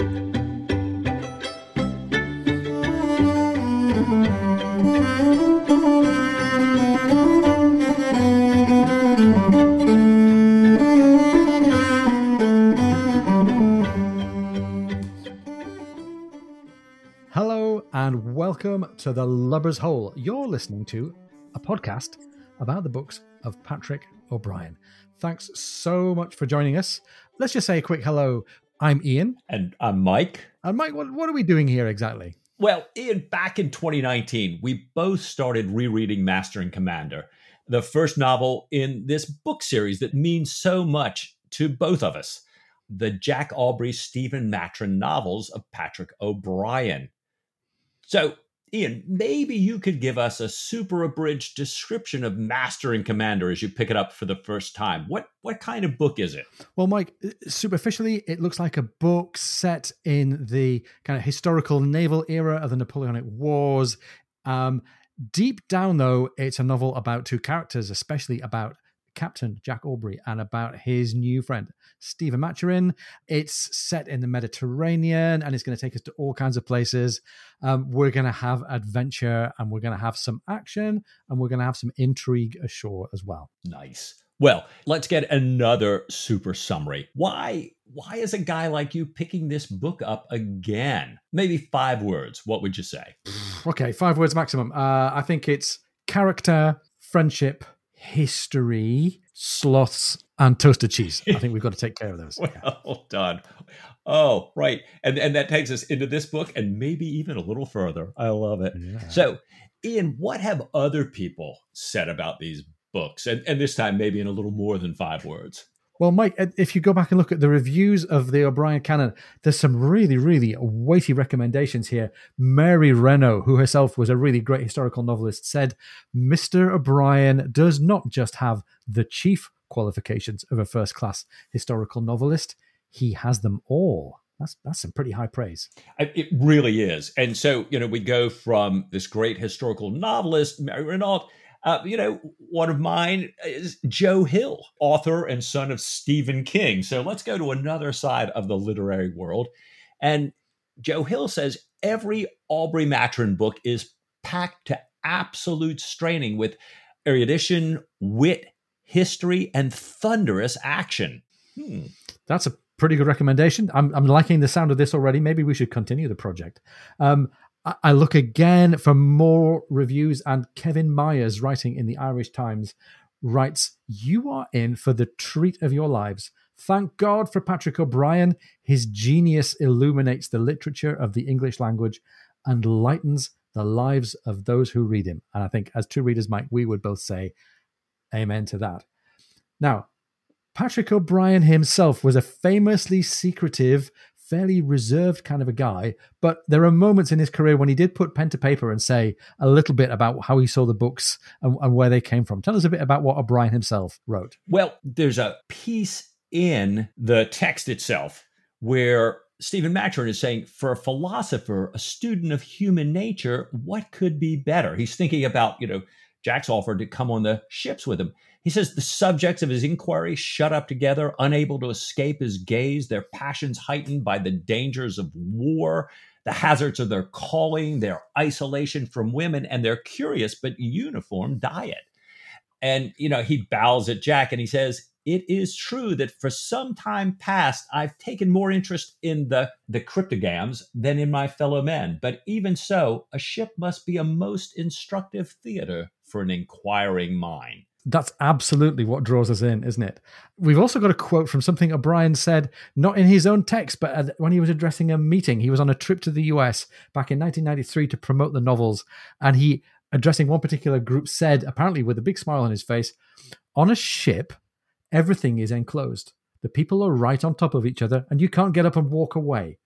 Hello and welcome to the Lubber's Hole. You're listening to a podcast about the books of Patrick O'Brian. Thanks so much for joining us. Let's just say a quick hello. I'm Ian. And I'm Mike. And Mike, what, what are we doing here exactly? Well, Ian, back in 2019, we both started rereading Master and Commander, the first novel in this book series that means so much to both of us the Jack Aubrey Stephen Maturin novels of Patrick O'Brian. So, Ian, maybe you could give us a super abridged description of Master and Commander as you pick it up for the first time. What what kind of book is it? Well, Mike, uh, superficially, it looks like a book set in the kind of historical naval era of the Napoleonic Wars. Um, deep down, though, it's a novel about two characters, especially about Captain Jack Aubrey and about his new friend, Stephen Maturin. It's set in the Mediterranean and it's going to take us to all kinds of places. Um, we're going to have adventure and we're going to have some action and we're going to have some intrigue ashore as well. Nice. Well, let's get another super summary. Why why is a guy like you picking this book up again? Maybe five words. What would you say? Okay, five words maximum. Uh, I think it's character, friendship, history, sloths, and toasted cheese. I think we've got to take care of those. well done. Oh, right. And and that takes us into this book and maybe even a little further. I love it. Yeah. So, Ian, what have other people said about these books? And and this time maybe in a little more than five words. Well, Mike, uh, if you go back and look at the reviews of the O'Brian canon, there's some really, really weighty recommendations here. Mary Renault, who herself was a really great historical novelist, said Mr. O'Brian does not just have the chief qualifications of a first class historical novelist, he has them all. That's, that's some pretty high praise. It really is. And so, you know, we go from this great historical novelist, Mary Renault, uh, you know, one of mine is Joe Hill, author and son of Stephen King. So let's go to another side of the literary world. And Joe Hill says every Aubrey Maturin book is packed to absolute straining with erudition, wit, history, and thunderous action. Hmm. That's a pretty good recommendation. I'm, I'm liking the sound of this already. Maybe we should continue the project. Um, I look again for more reviews, and Kevin Myers, writing in the Irish Times, writes, You are in for the treat of your lives. Thank God for Patrick O'Brian. His genius illuminates the literature of the English language and lightens the lives of those who read him. And I think, as two readers might, we would both say, Amen to that. Now, Patrick O'Brian himself was a famously secretive, fairly reserved kind of a guy, but there are moments in his career when he did put pen to paper and say a little bit about how he saw the books and, and where they came from. Tell us a bit about what O'Brian himself wrote. Well, there's a piece in the text itself where Stephen Maturin is saying, for a philosopher, a student of human nature, what could be better? He's thinking about, you know, Jack's offered to come on the ships with him. He says the subjects of his inquiry shut up together, unable to escape his gaze, their passions heightened by the dangers of war, the hazards of their calling, their isolation from women, and their curious but uniform diet. And, you know, he bows at Jack and he says, It is true that for some time past, I've taken more interest in the, the cryptogams than in my fellow men. But even so, a ship must be a most instructive theater for an inquiring mind. That's absolutely what draws us in, isn't it? We've also got a quote from something O'Brian said, not in his own text, but when he was addressing a meeting. He was on a trip to the US back in 1993 to promote the novels. And he, addressing one particular group, said, apparently with a big smile on his face, On a ship, everything is enclosed. The people are right on top of each other, and you can't get up and walk away.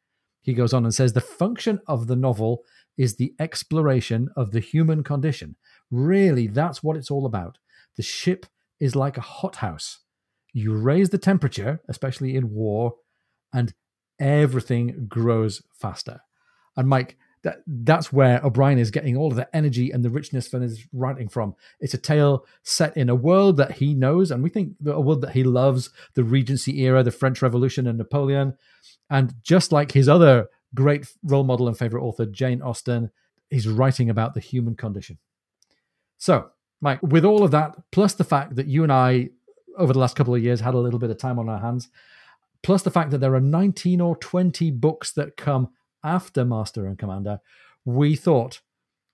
He goes on and says, The function of the novel is the exploration of the human condition. Really, that's what it's all about the ship is like a hothouse. You raise the temperature, especially in war, and everything grows faster. And Mike, that that's where O'Brian is getting all of the energy and the richness from his writing from. It's a tale set in a world that he knows, and we think a world that he loves, the Regency era, the French Revolution, and Napoleon. And just like his other great role model and favorite author, Jane Austen, he's writing about the human condition. So, Mike, with all of that, plus the fact that you and I, over the last couple of years, had a little bit of time on our hands, plus the fact that there are 19 or 20 books that come after Master and Commander, we thought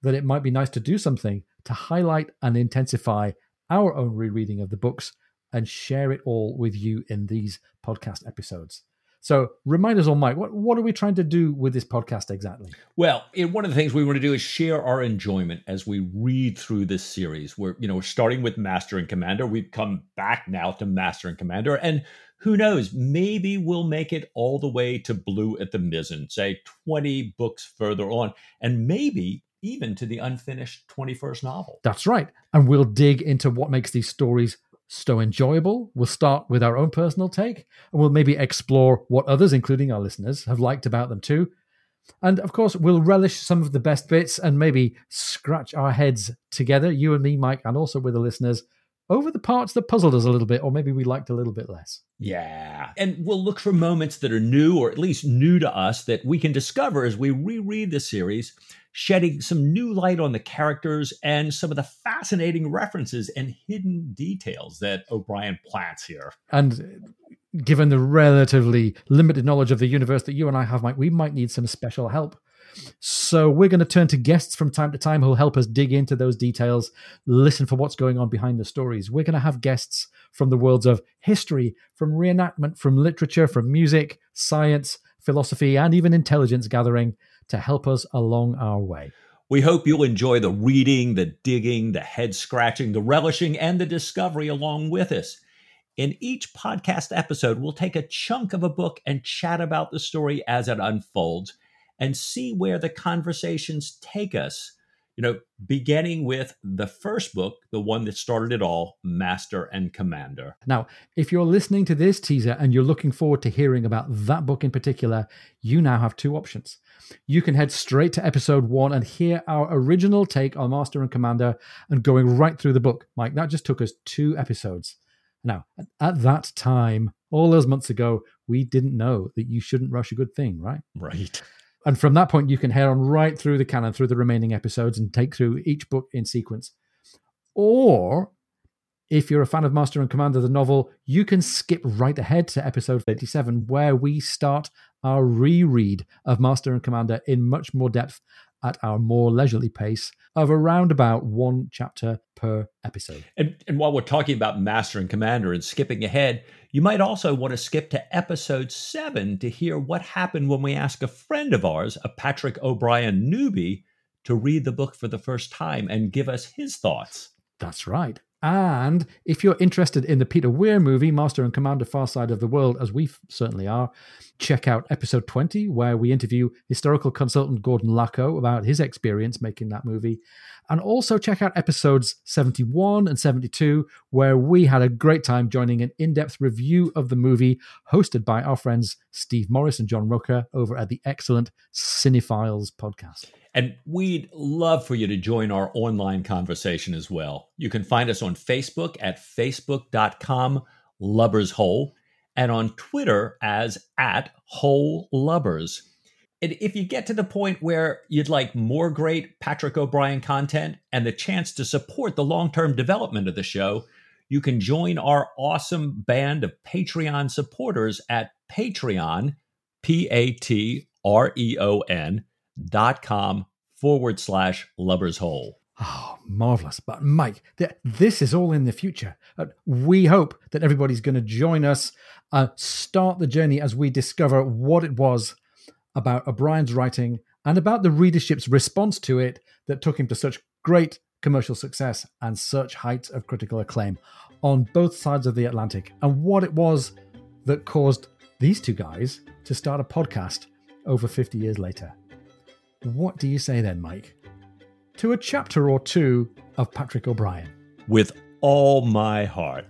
that it might be nice to do something to highlight and intensify our own rereading of the books and share it all with you in these podcast episodes. So remind us all, Mike, what, what are we trying to do with this podcast exactly? Well, one of the things we want to do is share our enjoyment as we read through this series. We're, you know, we're starting with Master and Commander. We've come back now to Master and Commander. And who knows, maybe we'll make it all the way to Blue at the Mizzen, say 20 books further on. And maybe even to the unfinished 21st novel. That's right. And we'll dig into what makes these stories so enjoyable. We'll start with our own personal take, and we'll maybe explore what others, including our listeners, have liked about them too. And of course, we'll relish some of the best bits and maybe scratch our heads together, you and me, Mike, and also with the listeners, over the parts that puzzled us a little bit, or maybe we liked a little bit less. Yeah. And we'll look for moments that are new, or at least new to us, that we can discover as we reread the series shedding some new light on the characters and some of the fascinating references and hidden details that O'Brian plants here. And given the relatively limited knowledge of the universe that you and I have, Mike, we might need some special help. So we're going to turn to guests from time to time who'll help us dig into those details, listen for what's going on behind the stories. We're going to have guests from the worlds of history, from reenactment, from literature, from music, science, philosophy, and even intelligence gathering to help us along our way. We hope you'll enjoy the reading, the digging, the head scratching, the relishing, and the discovery along with us. In each podcast episode, we'll take a chunk of a book and chat about the story as it unfolds and see where the conversations take us you know, beginning with the first book, the one that started it all, Master and Commander. Now, if you're listening to this teaser and you're looking forward to hearing about that book in particular, you now have two options. You can head straight to episode one and hear our original take on Master and Commander and going right through the book. Mike, that just took us two episodes. Now, at that time, all those months ago, we didn't know that you shouldn't rush a good thing, right? Right. And from that point, you can head on right through the canon, through the remaining episodes, and take through each book in sequence. Or if you're a fan of Master and Commander, the novel, you can skip right ahead to episode 87, where we start our reread of Master and Commander in much more depth at our more leisurely pace of around about one chapter per episode. And, and while we're talking about Master and Commander and skipping ahead, you might also want to skip to episode seven to hear what happened when we ask a friend of ours, a Patrick O'Brian newbie, to read the book for the first time and give us his thoughts. That's right. And if you're interested in the Peter Weir movie, Master and Commander Far Side of the World, as we certainly are, check out episode 20, where we interview historical consultant Gordon Laco about his experience making that movie. And also check out episodes 71 and 72, where we had a great time joining an in depth review of the movie hosted by our friends Steve Morris and John Rocha over at the excellent Cinephiles podcast. And we'd love for you to join our online conversation as well. You can find us on Facebook at facebook.com lubbers hole and on Twitter as at whole lubbers. And if you get to the point where you'd like more great Patrick O'Brian content and the chance to support the long term development of the show, you can join our awesome band of Patreon supporters at Patreon, P A T R E O N com forward slash lubbers hole. Oh, marvelous. But Mike, th- this is all in the future. Uh, we hope that everybody's going to join us, uh, start the journey as we discover what it was about O'Brian's writing and about the readership's response to it that took him to such great commercial success and such heights of critical acclaim on both sides of the Atlantic, and what it was that caused these two guys to start a podcast over 50 years later. What do you say then, Mike? To a chapter or two of Patrick O'Brian. With all my heart.